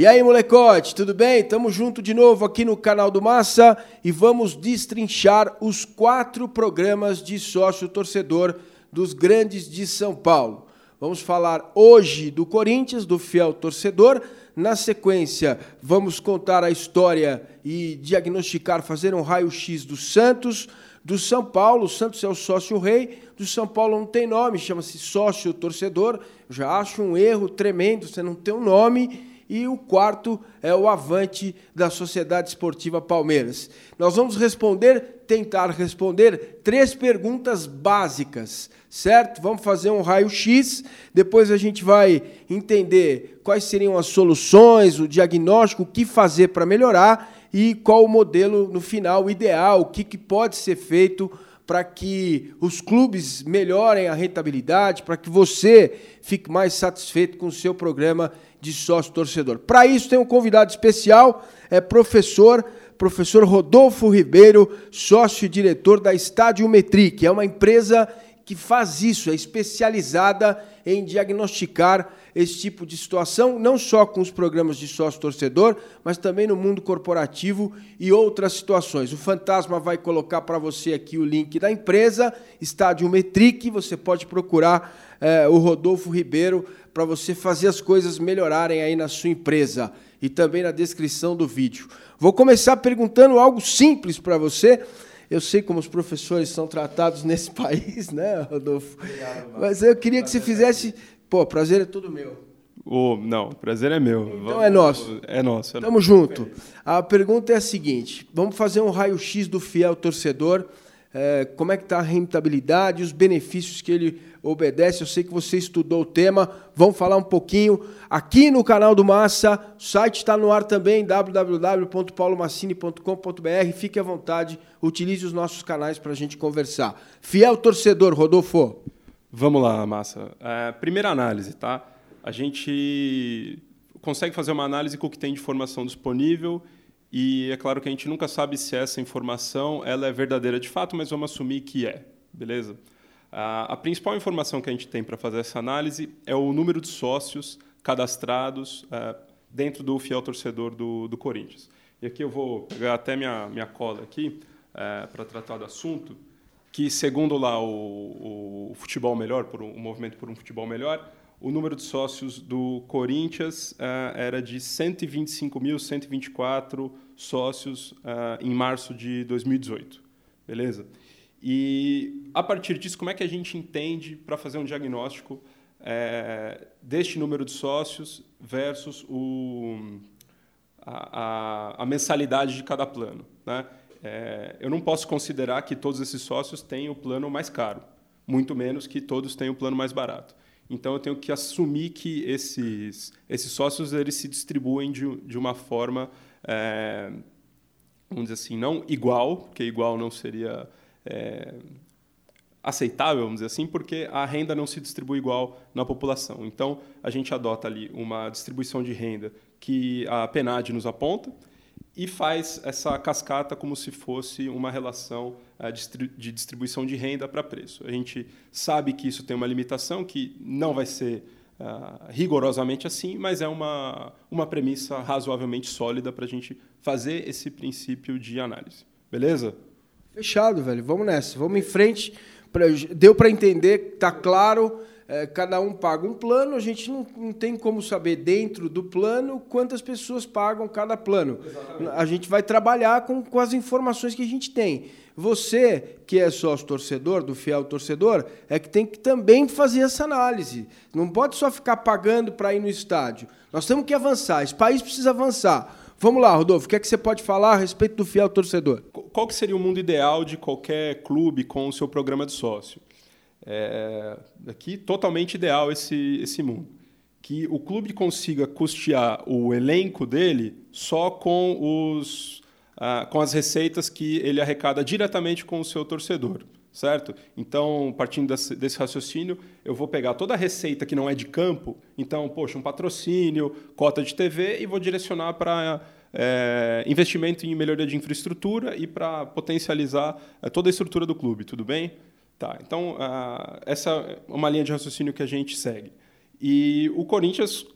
E aí, molecote, tudo bem? Tamo junto de novo aqui no canal do Massa e vamos destrinchar os quatro programas de sócio torcedor dos grandes de São Paulo. Vamos falar hoje do Corinthians, do fiel torcedor. Na sequência, vamos contar a história e diagnosticar, fazer um raio-x do Santos, do São Paulo. O Santos é o sócio-rei, do São Paulo não tem nome, chama-se sócio-torcedor. Já acho um erro tremendo você não ter um nome e o quarto é o avante da Sociedade Esportiva Palmeiras. Nós vamos responder, tentar responder três perguntas básicas, certo? Vamos fazer um raio-x, depois a gente vai entender quais seriam as soluções, o diagnóstico, o que fazer para melhorar e qual o modelo no final ideal, o que, que pode ser feito para que os clubes melhorem a rentabilidade, para que você fique mais satisfeito com o seu programa de sócio torcedor. Para isso tem um convidado especial, é professor professor Rodolfo Ribeiro, sócio diretor da Estádio Metri, que é uma empresa que faz isso, é especializada em diagnosticar esse tipo de situação, não só com os programas de sócio-torcedor, mas também no mundo corporativo e outras situações. O Fantasma vai colocar para você aqui o link da empresa, Estádio Metric, você pode procurar é, o Rodolfo Ribeiro para você fazer as coisas melhorarem aí na sua empresa e também na descrição do vídeo. Vou começar perguntando algo simples para você. Eu sei como os professores são tratados nesse país, né, Rodolfo? Obrigado, Mas eu queria que você fizesse. Pô, prazer é todo meu. Oh, não, prazer é meu. Então vamos, é nosso. É nosso. É Tamo nosso. junto. A pergunta é a seguinte: vamos fazer um raio-x do fiel torcedor. É, como é que está a rentabilidade, os benefícios que ele obedece. Eu sei que você estudou o tema, vamos falar um pouquinho aqui no canal do Massa. O site está no ar também, www.paulomacini.com.br. Fique à vontade, utilize os nossos canais para a gente conversar. Fiel torcedor, Rodolfo. Vamos lá, Massa. É, primeira análise, tá? A gente consegue fazer uma análise com o que tem de informação disponível e é claro que a gente nunca sabe se essa informação ela é verdadeira de fato, mas vamos assumir que é, beleza? A, principal informação que a gente tem para fazer essa análise é o número de sócios cadastrados uh, dentro do fiel torcedor do, do, Corinthians. E aqui eu vou pegar até minha, minha cola aqui uh, para tratar do assunto, que segundo lá o, o futebol melhor, por um, o movimento por um futebol melhor, o número de sócios do Corinthians uh, era de 125.124 sócios uh, em março de 2018. Beleza? E, a partir disso, como é que a gente entende para fazer um diagnóstico é, deste número de sócios versus o, a, a, a mensalidade de cada plano? Né? É, eu não posso considerar que todos esses sócios têm o plano mais caro, muito menos que todos têm o plano mais barato. Então eu tenho que assumir que esses, esses sócios eles se distribuem de, de uma forma, é, vamos dizer assim, não igual, porque igual não seria é, aceitável, vamos dizer assim, porque a renda não se distribui igual na população. Então a gente adota ali uma distribuição de renda que a PNAD nos aponta e faz essa cascata como se fosse uma relação uh, de distribuição de renda para preço. A gente sabe que isso tem uma limitação, que não vai ser uh, rigorosamente assim, mas é uma, uma premissa razoavelmente sólida para a gente fazer esse princípio de análise. Beleza? Fechado, velho. Vamos nessa. Vamos em frente. Deu para entender, tá claro é, cada um paga um plano, a gente não, não tem como saber dentro do plano quantas pessoas pagam cada plano. Exatamente. A gente vai trabalhar com, com as informações que a gente tem. Você, que é sócio torcedor, do fiel torcedor, é que tem que também fazer essa análise. Não pode só ficar pagando para ir no estádio. Nós temos que avançar, esse país precisa avançar. Vamos lá, Rodolfo, o que é que você pode falar a respeito do fiel torcedor? Qual que seria o mundo ideal de qualquer clube com o seu programa de sócio? É, aqui totalmente ideal esse, esse mundo. Que o clube consiga custear o elenco dele só com, os, ah, com as receitas que ele arrecada diretamente com o seu torcedor. Certo? Então, partindo desse, desse raciocínio, eu vou pegar toda a receita que não é de campo, então, poxa, um patrocínio, cota de TV, e vou direcionar para é, investimento em melhoria de infraestrutura e para potencializar é, toda a estrutura do clube, tudo bem? Tá, então, uh, essa é uma linha de raciocínio que a gente segue. E o Corinthians,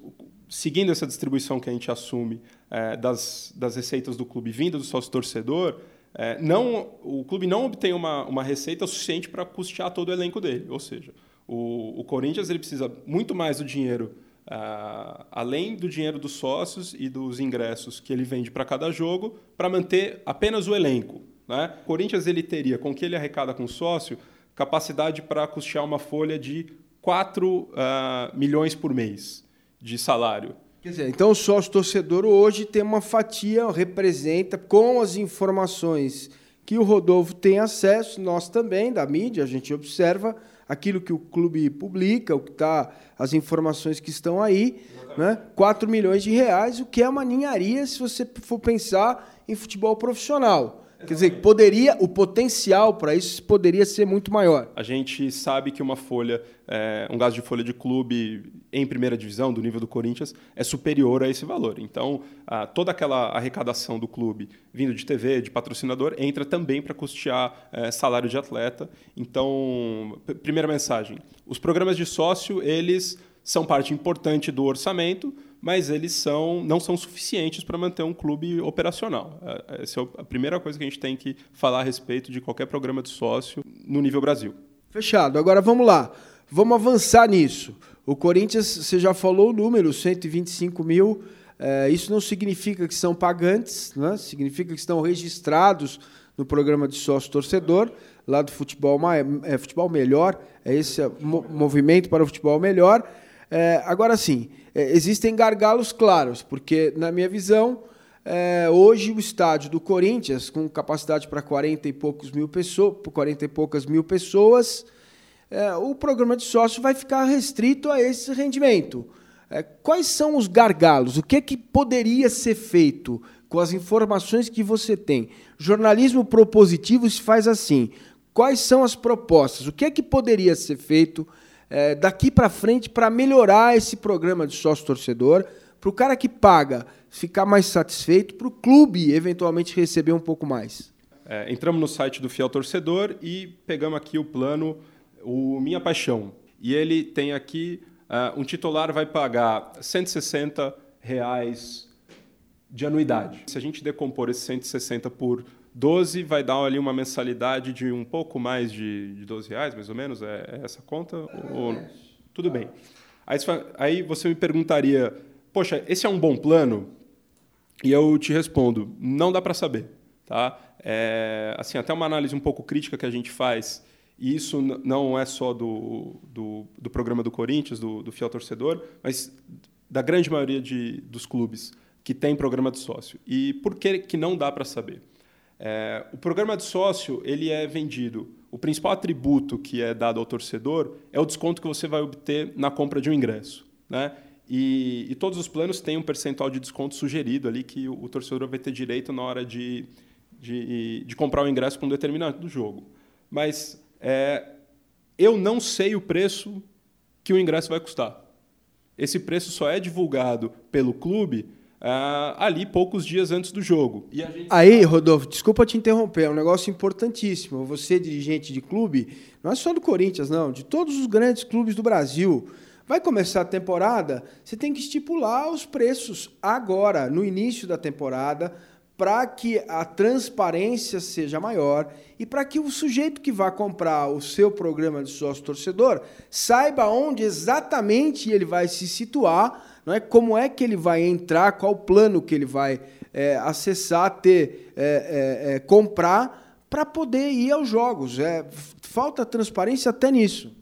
seguindo essa distribuição que a gente assume é, das, das receitas do clube vinda do sócio torcedor, é, não, o clube não obtém uma, uma receita suficiente para custear todo o elenco dele. Ou seja, o, o Corinthians ele precisa muito mais do dinheiro, uh, além do dinheiro dos sócios e dos ingressos que ele vende para cada jogo, para manter apenas o elenco. Né? O Corinthians ele teria, com o que ele arrecada com o sócio, capacidade para custear uma folha de 4 uh, ah, milhões por mês de salário. Quer dizer, então o sócio torcedor hoje tem uma fatia, representa com as informações que o Rodolfo tem acesso, nós também, da mídia, a gente observa aquilo que o clube publica, o que está, as informações que estão aí, né? 4 milhões de reais, o que é uma ninharia se você for pensar em futebol profissional. Quer dizer, poderia, o potencial para isso poderia ser muito maior. A gente sabe que uma folha, é, um gasto de folha de clube em primeira divisão, do nível do Corinthians, é superior a esse valor. Então, a, toda aquela arrecadação do clube, vindo de TV, de patrocinador, entra também para custear é, salário de atleta. Então, primeira mensagem: os programas de sócio, eles são parte importante do orçamento, mas eles são, não são suficientes para manter um clube operacional. É, essa é a primeira coisa que a gente tem que falar a respeito de qualquer programa de sócio no nível Brasil. Fechado. Agora vamos lá. Vamos avançar nisso. O Corinthians, você já falou o número, 125 mil. É, isso não significa que são pagantes, né? significa que estão registrados no programa de sócio torcedor, lá do futebol, é, futebol melhor, é esse movimento para o futebol melhor. É, agora sim, é, existem gargalos claros, porque, na minha visão, é, hoje o estádio do Corinthians, com capacidade para 40 e poucos mil pessoas, 40 e poucas mil pessoas, é, o programa de sócio vai ficar restrito a esse rendimento. É, quais são os gargalos? O que, é que poderia ser feito com as informações que você tem? Jornalismo propositivo se faz assim. Quais são as propostas? O que é que poderia ser feito? É, daqui para frente para melhorar esse programa de sócio-torcedor, para o cara que paga ficar mais satisfeito, para o clube eventualmente receber um pouco mais? É, entramos no site do Fiel Torcedor e pegamos aqui o plano, o Minha Paixão. E ele tem aqui, uh, um titular vai pagar 160 reais de anuidade. Se a gente decompor esse 160 por 12 vai dar ali uma mensalidade de um pouco mais de, de 12 reais, mais ou menos, é, é essa conta? Ou, tudo bem. Aí, aí você me perguntaria, poxa, esse é um bom plano? E eu te respondo, não dá para saber. Tá? É, assim, até uma análise um pouco crítica que a gente faz, e isso não é só do, do, do programa do Corinthians, do, do Fiel Torcedor, mas da grande maioria de, dos clubes que tem programa de sócio. E por que, que não dá para saber? É, o programa de sócio ele é vendido. O principal atributo que é dado ao torcedor é o desconto que você vai obter na compra de um ingresso. Né? E, e todos os planos têm um percentual de desconto sugerido ali que o, o torcedor vai ter direito na hora de, de, de comprar o ingresso com um determinado jogo. Mas é, eu não sei o preço que o ingresso vai custar. Esse preço só é divulgado pelo clube Uh, ali poucos dias antes do jogo. Gente... Aí, Rodolfo, desculpa te interromper, é um negócio importantíssimo. Você, dirigente de clube, não é só do Corinthians, não, de todos os grandes clubes do Brasil. Vai começar a temporada, você tem que estipular os preços agora, no início da temporada, para que a transparência seja maior e para que o sujeito que vai comprar o seu programa de sócio torcedor saiba onde exatamente ele vai se situar não é como é que ele vai entrar, qual plano que ele vai é, acessar, ter, é, é, comprar para poder ir aos jogos. É, falta transparência até nisso.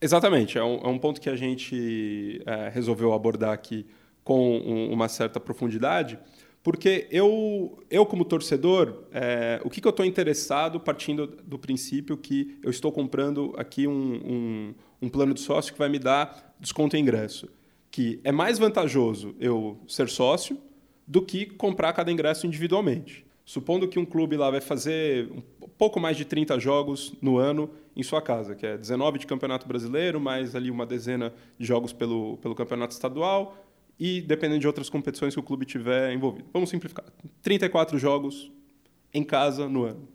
Exatamente, é um, é um ponto que a gente resolveu abordar aqui com um, uma certa profundidade, porque eu, eu como torcedor, é, o que, que eu estou interessado partindo do princípio que eu estou comprando aqui um, um, um plano de sócio que vai me dar desconto em ingresso que é mais vantajoso eu ser sócio do que comprar cada ingresso individualmente. Supondo que um clube lá vai fazer um pouco mais de 30 jogos no ano em sua casa, que é 19 de Campeonato Brasileiro, mais ali uma dezena de jogos pelo, pelo Campeonato Estadual e dependendo de outras competições que o clube tiver envolvido. Vamos simplificar. 34 jogos em casa no ano.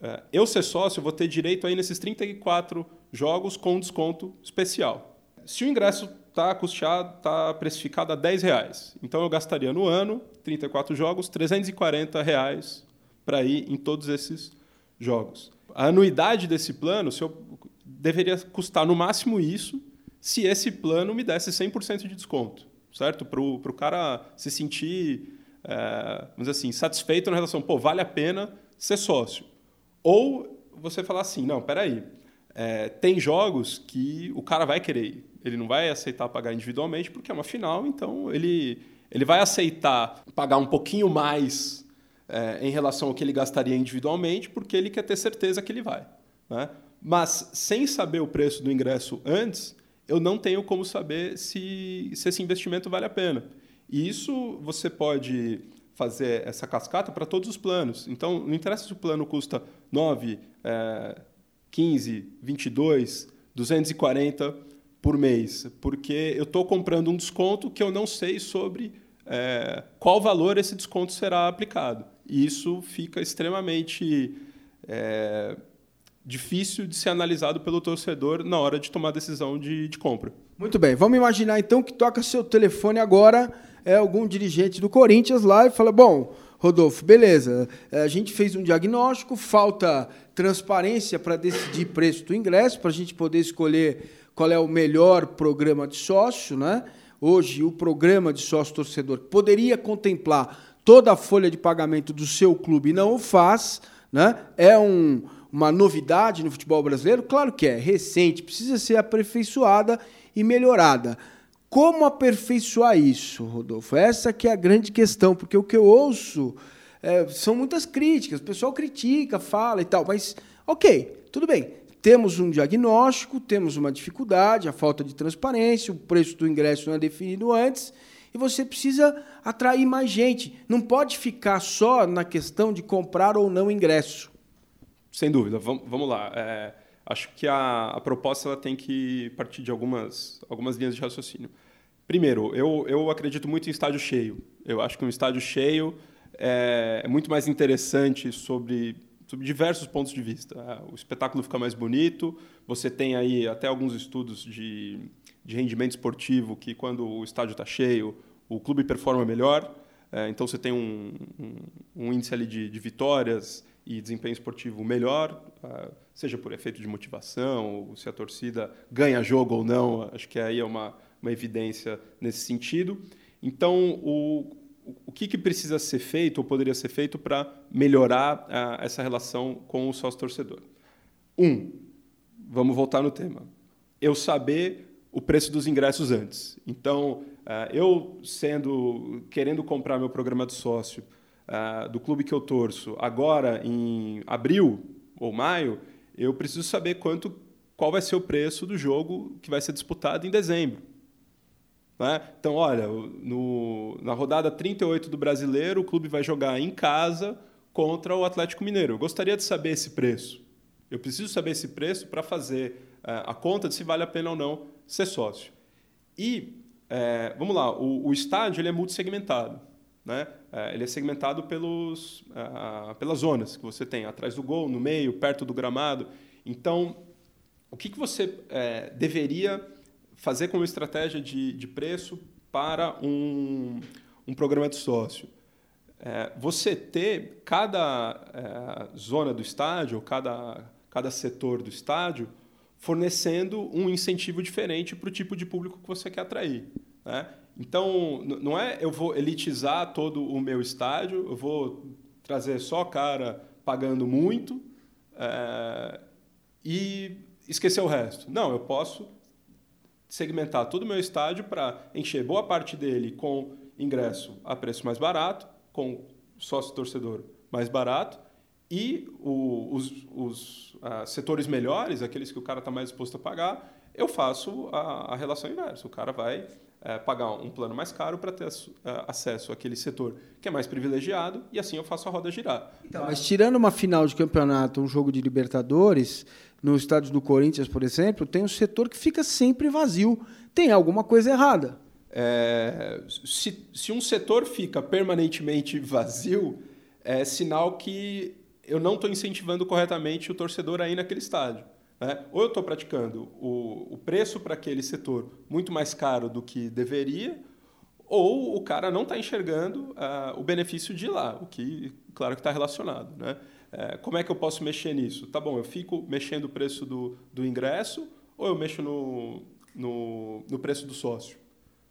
É, eu ser sócio, vou ter direito aí nesses 34 jogos com desconto especial. Se o ingresso está custeado, está precificado a 10 reais. Então eu gastaria no ano, 34 jogos, 340 reais para ir em todos esses jogos. A anuidade desse plano se eu, deveria custar no máximo isso se esse plano me desse 100% de desconto, certo? Para o cara se sentir, é, vamos dizer assim, satisfeito na relação, pô, vale a pena ser sócio. Ou você falar assim, não, peraí, é, tem jogos que o cara vai querer. Ele não vai aceitar pagar individualmente porque é uma final, então ele, ele vai aceitar pagar um pouquinho mais é, em relação ao que ele gastaria individualmente porque ele quer ter certeza que ele vai. Né? Mas sem saber o preço do ingresso antes, eu não tenho como saber se, se esse investimento vale a pena. E isso você pode fazer essa cascata para todos os planos. Então, não interessa se o plano custa 9, é, 15, 22, 240 por mês, porque eu estou comprando um desconto que eu não sei sobre é, qual valor esse desconto será aplicado. E isso fica extremamente é, difícil de ser analisado pelo torcedor na hora de tomar decisão de, de compra. Muito bem, vamos imaginar então que toca seu telefone agora, é algum dirigente do Corinthians lá e fala: Bom, Rodolfo, beleza, a gente fez um diagnóstico, falta transparência para decidir preço do ingresso, para a gente poder escolher qual é o melhor programa de sócio, né? Hoje, o programa de sócio torcedor poderia contemplar toda a folha de pagamento do seu clube e não o faz, né? É um uma novidade no futebol brasileiro? Claro que é, recente, precisa ser aperfeiçoada e melhorada. Como aperfeiçoar isso, Rodolfo? Essa que é a grande questão, porque o que eu ouço é, são muitas críticas. O pessoal critica, fala e tal, mas ok, tudo bem. Temos um diagnóstico, temos uma dificuldade, a falta de transparência, o preço do ingresso não é definido antes, e você precisa atrair mais gente. Não pode ficar só na questão de comprar ou não ingresso. Sem dúvida. Vamos, lá. É, acho que a, a proposta ela tem que partir de algumas, algumas linhas de raciocínio. Primeiro, eu, eu acredito muito em estádio cheio. Eu acho que um estádio cheio é, é muito mais interessante sobre, sobre diversos pontos de vista. É, o espetáculo fica mais bonito, você tem aí até alguns estudos de, de rendimento esportivo que, quando o estádio está cheio, o clube performa melhor. É, então, você tem um, um, um índice ali de, de vitórias, e desempenho esportivo melhor, ah, seja por efeito de motivação, ou se a torcida ganha jogo ou não, acho que aí é uma, uma evidência nesse sentido. Então, o, o que, que precisa ser feito, ou poderia ser feito, para melhorar uh, essa relação com o sócio-torcedor? Um, vamos voltar no tema. Eu saber o preço dos ingressos antes. Então, uh, eu sendo querendo comprar meu programa de sócio uh, do clube que eu torço agora em abril ou maio, eu preciso saber quanto, qual vai ser o preço do jogo que vai ser disputado em dezembro. Né? Então, olha, no, na rodada 38 do Brasileiro, o clube vai jogar em casa contra o Atlético Mineiro. Eu gostaria de saber esse preço. Eu preciso saber esse preço para fazer uh, a conta de se vale a pena ou não ser sócio. E, é, vamos lá, o, o estádio ele é multissegmentado. Né? É, ele é segmentado pelos, uh, pelas zonas que você tem, atrás do gol, no meio, perto do gramado. Então, o que, você é, deveria fazer como estratégia de, preço para um, um programa de sócio? É, você ter cada é, zona do estádio, cada, cada setor do estádio, fornecendo um incentivo diferente para o tipo de público que você quer atrair. Né? Então, não é eu vou elitizar todo o meu estádio, eu vou trazer só cara pagando muito é, e esquecer o resto. Não, eu posso segmentar todo o meu estádio para encher boa parte dele com ingresso a preço mais barato, com sócio torcedor mais barato e o, os, os uh, setores melhores, aqueles que o cara está mais disposto a pagar, eu faço a, a relação inversa. O cara vai é, pagar um plano mais caro para ter é, acesso àquele setor que é mais privilegiado e assim eu faço a roda girar. Então, mas tirando uma final de campeonato, um jogo de Libertadores, no estádio do Corinthians, por exemplo, tem um setor que fica sempre vazio. Tem alguma coisa errada. É, se, se um setor fica permanentemente vazio, é sinal que eu não estou incentivando corretamente o torcedor a ir naquele estádio. Né? Ou eu estou praticando o, o preço para aquele setor muito mais caro do que deveria, ou o cara não está enxergando uh, o benefício de ir lá, o que, claro que está relacionado. Né? É, como é que eu posso mexer nisso? Tá bom, eu fico mexendo o preço do, do ingresso ou eu mexo no, no, no preço do sócio?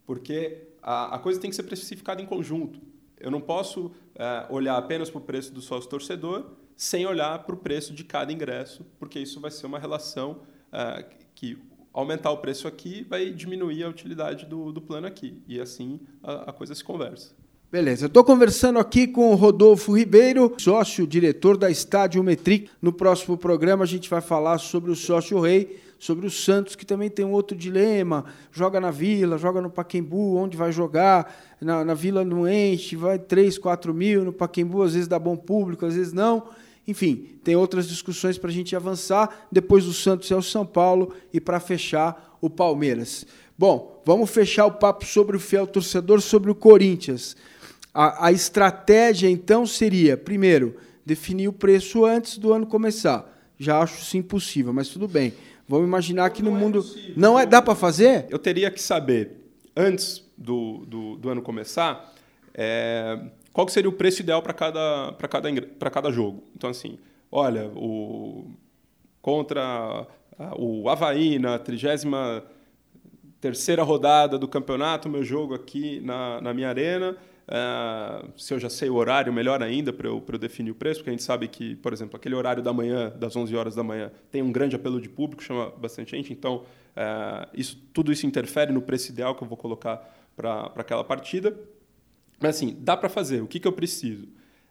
Porque a, a, coisa tem que ser precificada em conjunto. Eu não posso é, olhar apenas para o preço do sócio torcedor sem olhar para o preço de cada ingresso, porque isso vai ser uma relação é, que aumentar o preço aqui vai diminuir a utilidade do, do plano aqui. E assim a, a coisa se conversa. Beleza, estou conversando aqui com o Rodolfo Ribeiro, sócio diretor da Estádio Metric. No próximo programa a gente vai falar sobre o sócio rei, sobre o Santos, que também tem um outro dilema: joga na Vila, joga no Paquembu, onde vai jogar? Na, na Vila não enche, vai 3, 4 mil, no Paquembu às vezes dá bom público, às vezes não. Enfim, tem outras discussões para a gente avançar. Depois do Santos é o São Paulo e para fechar o Palmeiras. Bom, vamos fechar o papo sobre o fiel torcedor, sobre o Corinthians. A, a estratégia, então, seria, primeiro, definir o preço antes do ano começar. Já acho isso impossível, mas tudo bem. Vamos imaginar que no não é mundo. É não é. Dá para fazer? Eu teria que saber, antes do, do, do ano começar, é, qual seria o preço ideal para cada, cada, cada jogo. Então, assim, olha, o, contra o Havaí na 33 terceira rodada do campeonato, meu jogo aqui na, na minha arena Uh, se eu já sei o horário, melhor ainda para eu, eu definir o preço, porque a gente sabe que, por exemplo, aquele horário da manhã, das 11 horas da manhã, tem um grande apelo de público, chama bastante gente, então uh, isso, tudo isso interfere no preço ideal que eu vou colocar para aquela partida. Mas assim, dá para fazer. O que, que eu preciso?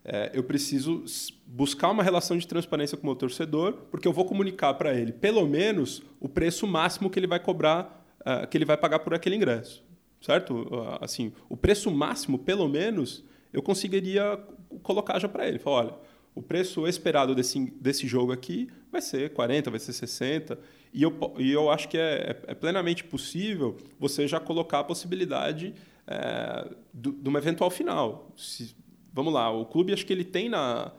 Uh, eu preciso buscar uma relação de transparência com o meu torcedor, porque eu vou comunicar para ele, pelo menos, o preço máximo que ele vai cobrar, que ele vai pagar por aquele ingresso certo? Assim, o preço máximo, pelo menos, eu conseguiria colocar já para ele. Falar, olha, o preço esperado desse, desse jogo aqui vai ser 40, vai ser 60. E eu, e eu acho que é, é, é plenamente possível você já colocar a possibilidade é, de uma eventual final. Se, vamos lá, o clube acho que ele tem na.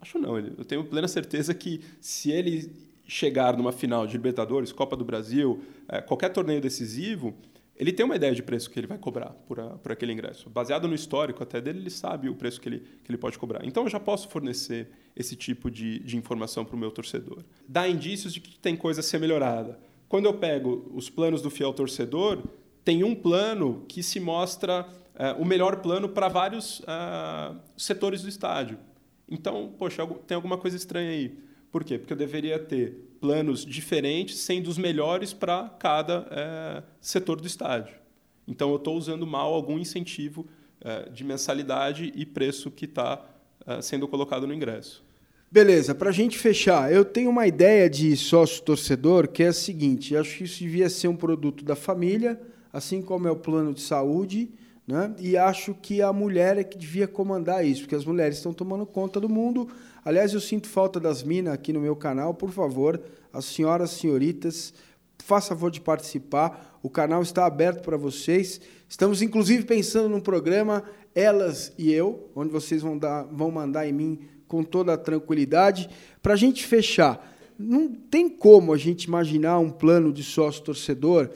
Acho não, eu tenho plena certeza que se ele chegar numa final de Libertadores, Copa do Brasil, é, qualquer torneio decisivo, ele tem uma ideia de preço que ele vai cobrar por, a, por aquele ingresso. Baseado no histórico até dele, ele sabe o preço que ele, que ele pode cobrar. Então, eu já posso fornecer esse tipo de, de informação para o meu torcedor. Dá indícios de que tem coisa a ser melhorada. Quando eu pego os planos do fiel torcedor, tem um plano que se mostra é, o melhor plano para vários uh, setores do estádio. Então, poxa, tem alguma coisa estranha aí. Por quê? Porque eu deveria ter planos diferentes, sendo os melhores para cada é, setor do estádio. Então, eu estou usando mal algum incentivo de mensalidade e preço que está sendo colocado no ingresso. Beleza, para a gente fechar, eu tenho uma ideia de sócio-torcedor que é a seguinte: acho que isso devia ser um produto da família, assim como é o plano de saúde, né? e acho que a mulher é que devia comandar isso, porque as mulheres estão tomando conta do mundo Aliás, eu sinto falta das minas aqui no meu canal. Por favor, as senhoras, senhoritas, faça favor de participar. O canal está aberto para vocês. Estamos, inclusive, pensando num programa Elas e Eu, onde vocês vão, dar, vão mandar em mim com toda a tranquilidade. Para a gente fechar, não tem como a gente imaginar um plano de sócio-torcedor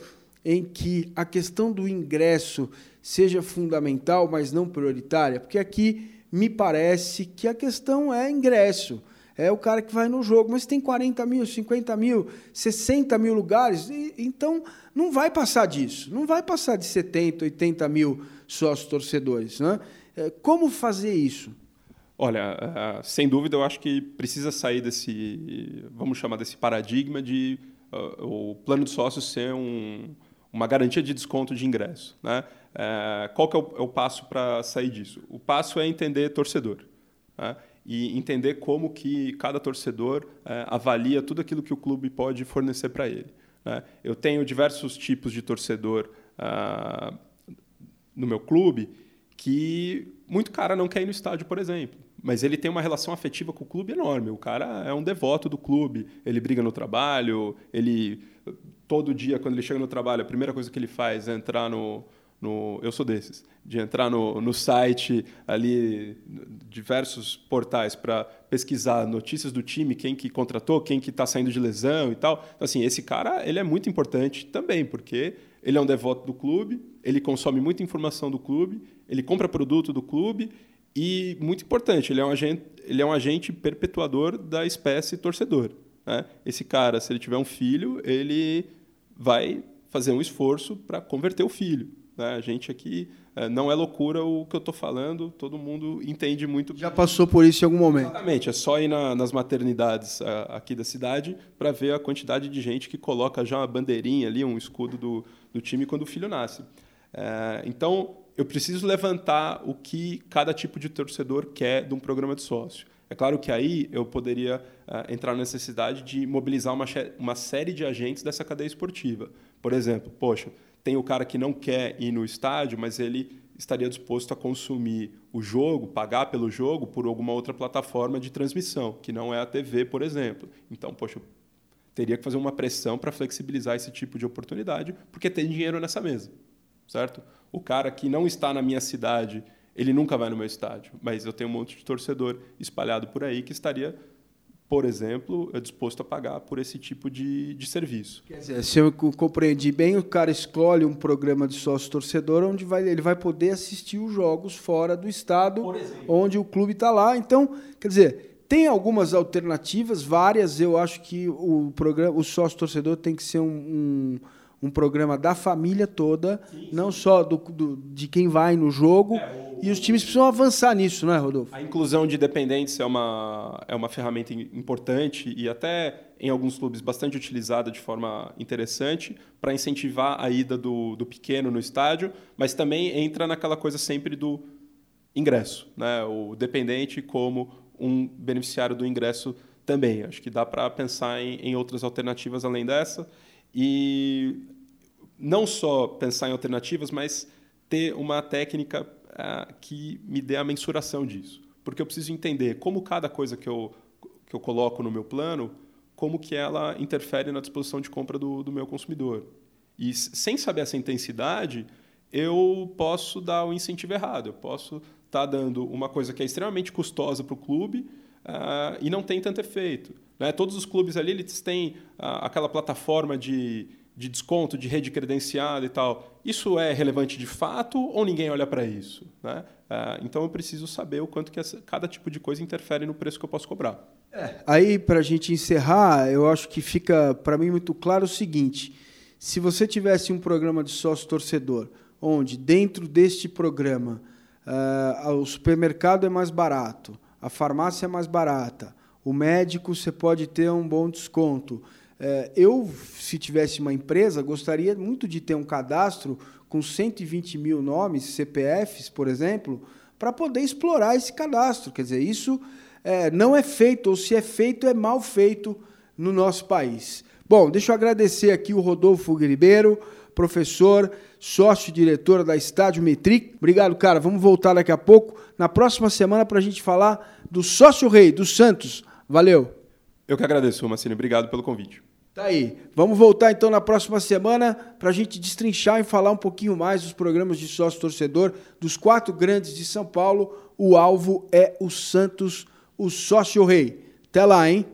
em que a questão do ingresso seja fundamental, mas não prioritária, porque aqui me parece que a questão é ingresso. É o cara que vai no jogo, mas tem 40 mil, 50 mil, 60 mil lugares, e, então não vai passar disso, não vai passar de 70, 80 mil sócios torcedores. Né? É, como fazer isso? Olha, uh, sem dúvida, eu acho que precisa sair desse, vamos chamar desse paradigma de uh, o plano de sócios ser um, uma garantia de desconto de ingresso. Né? É, qual que é o, é o passo para sair disso? O passo é entender torcedor. Né? E entender como que cada torcedor é, avalia tudo aquilo que o clube pode fornecer para ele. Né? Eu tenho diversos tipos de torcedor ah, no meu clube que muito cara não quer ir no estádio, por exemplo. Mas ele tem uma relação afetiva com o clube enorme. O cara é um devoto do clube. Ele briga no trabalho, ele todo dia, quando ele chega no trabalho, a primeira coisa que ele faz é entrar no, no, eu sou desses, de entrar no, no site ali, diversos portais para pesquisar notícias do time, quem que contratou, quem que está saindo de lesão e tal. Então, assim, esse cara ele é muito importante também, porque ele é um devoto do clube, ele consome muita informação do clube, ele compra produto do clube e, muito importante, ele é um agente, ele é um agente perpetuador da espécie torcedor. Né? Esse cara, se ele tiver um filho, ele vai fazer um esforço para converter o filho. Né? A gente aqui é, não é loucura o que eu estou falando, todo mundo entende muito. Já passou por isso em algum momento? Exatamente, é só ir na, nas maternidades aqui da cidade para ver a quantidade de gente que coloca já uma bandeirinha ali, um escudo do, do time quando o filho nasce. É, então, eu preciso levantar o que cada tipo de torcedor quer de um programa de sócio. É claro que aí eu poderia uh, entrar na necessidade de mobilizar uma, uma série de agentes dessa cadeia esportiva. Por exemplo, poxa, tem o cara que não quer ir no estádio, mas ele estaria disposto a consumir o jogo, pagar pelo jogo por alguma outra plataforma de transmissão, que não é a TV, por exemplo. Então, poxa, teria que fazer uma pressão para flexibilizar esse tipo de oportunidade, porque tem dinheiro nessa mesa, certo? O cara que não está na minha cidade, ele nunca vai no meu estádio, mas eu tenho um monte de torcedor espalhado por aí que estaria por exemplo, é disposto a pagar por esse tipo de, de serviço. Quer dizer, se eu compreendi bem, o cara escolhe um programa de sócio-torcedor onde vai, ele vai poder assistir os jogos fora do estado onde o clube está lá. Então, quer dizer, tem algumas alternativas, várias. Eu acho que o programa, o sócio-torcedor tem que ser um, um um programa da família toda, sim, não sim. só do, do, de quem vai no jogo. É, o, e os times precisam avançar nisso, não é, Rodolfo? A inclusão de dependentes é uma, é uma ferramenta importante e até em alguns clubes bastante utilizada de forma interessante para incentivar a ida do, do pequeno no estádio, mas também entra naquela coisa sempre do ingresso, né? o dependente como um beneficiário do ingresso também. Acho que dá para pensar em, em outras alternativas além dessa. E não só pensar em alternativas, mas ter uma técnica uh, que me dê a mensuração disso. Porque eu preciso entender como cada coisa que eu, que eu coloco no meu plano, como que ela interfere na disposição de compra do, do meu consumidor. E sem saber essa intensidade, eu posso dar o um incentivo errado. Eu posso estar tá dando uma coisa que é extremamente custosa para o clube uh, e não tem tanto efeito. Né? Todos os clubes ali eles têm uh, aquela plataforma de de desconto, de rede credenciada e tal, isso é relevante de fato ou ninguém olha para isso? Né? Ah, então eu preciso saber o quanto que cada tipo de coisa interfere no preço que eu posso cobrar. É, aí, para a gente encerrar, eu acho que fica para mim muito claro o seguinte: se você tivesse um programa de sócio torcedor, onde dentro deste programa uh, o supermercado é mais barato, a farmácia é mais barata, o médico você pode ter um bom desconto é, eu, se tivesse uma empresa, gostaria muito de ter um cadastro com 120 mil nomes, CPFs, por exemplo, para poder explorar esse cadastro. Quer dizer, isso é, não é feito, ou se é feito, é mal feito no nosso país. Bom, deixa eu agradecer aqui o Rodolfo Ribeiro, professor, sócio-diretor da Estádio Metric. Obrigado, cara. Vamos voltar daqui a pouco, na próxima semana, para a gente falar do sócio-rei, do Santos. Valeu! Eu que agradeço, Massini. Obrigado pelo convite. Tá aí. Vamos voltar então na próxima semana para a gente destrinchar e falar um pouquinho mais dos programas de sócio torcedor dos quatro grandes de São Paulo. O alvo é o Santos, o sócio rei. Até lá, hein?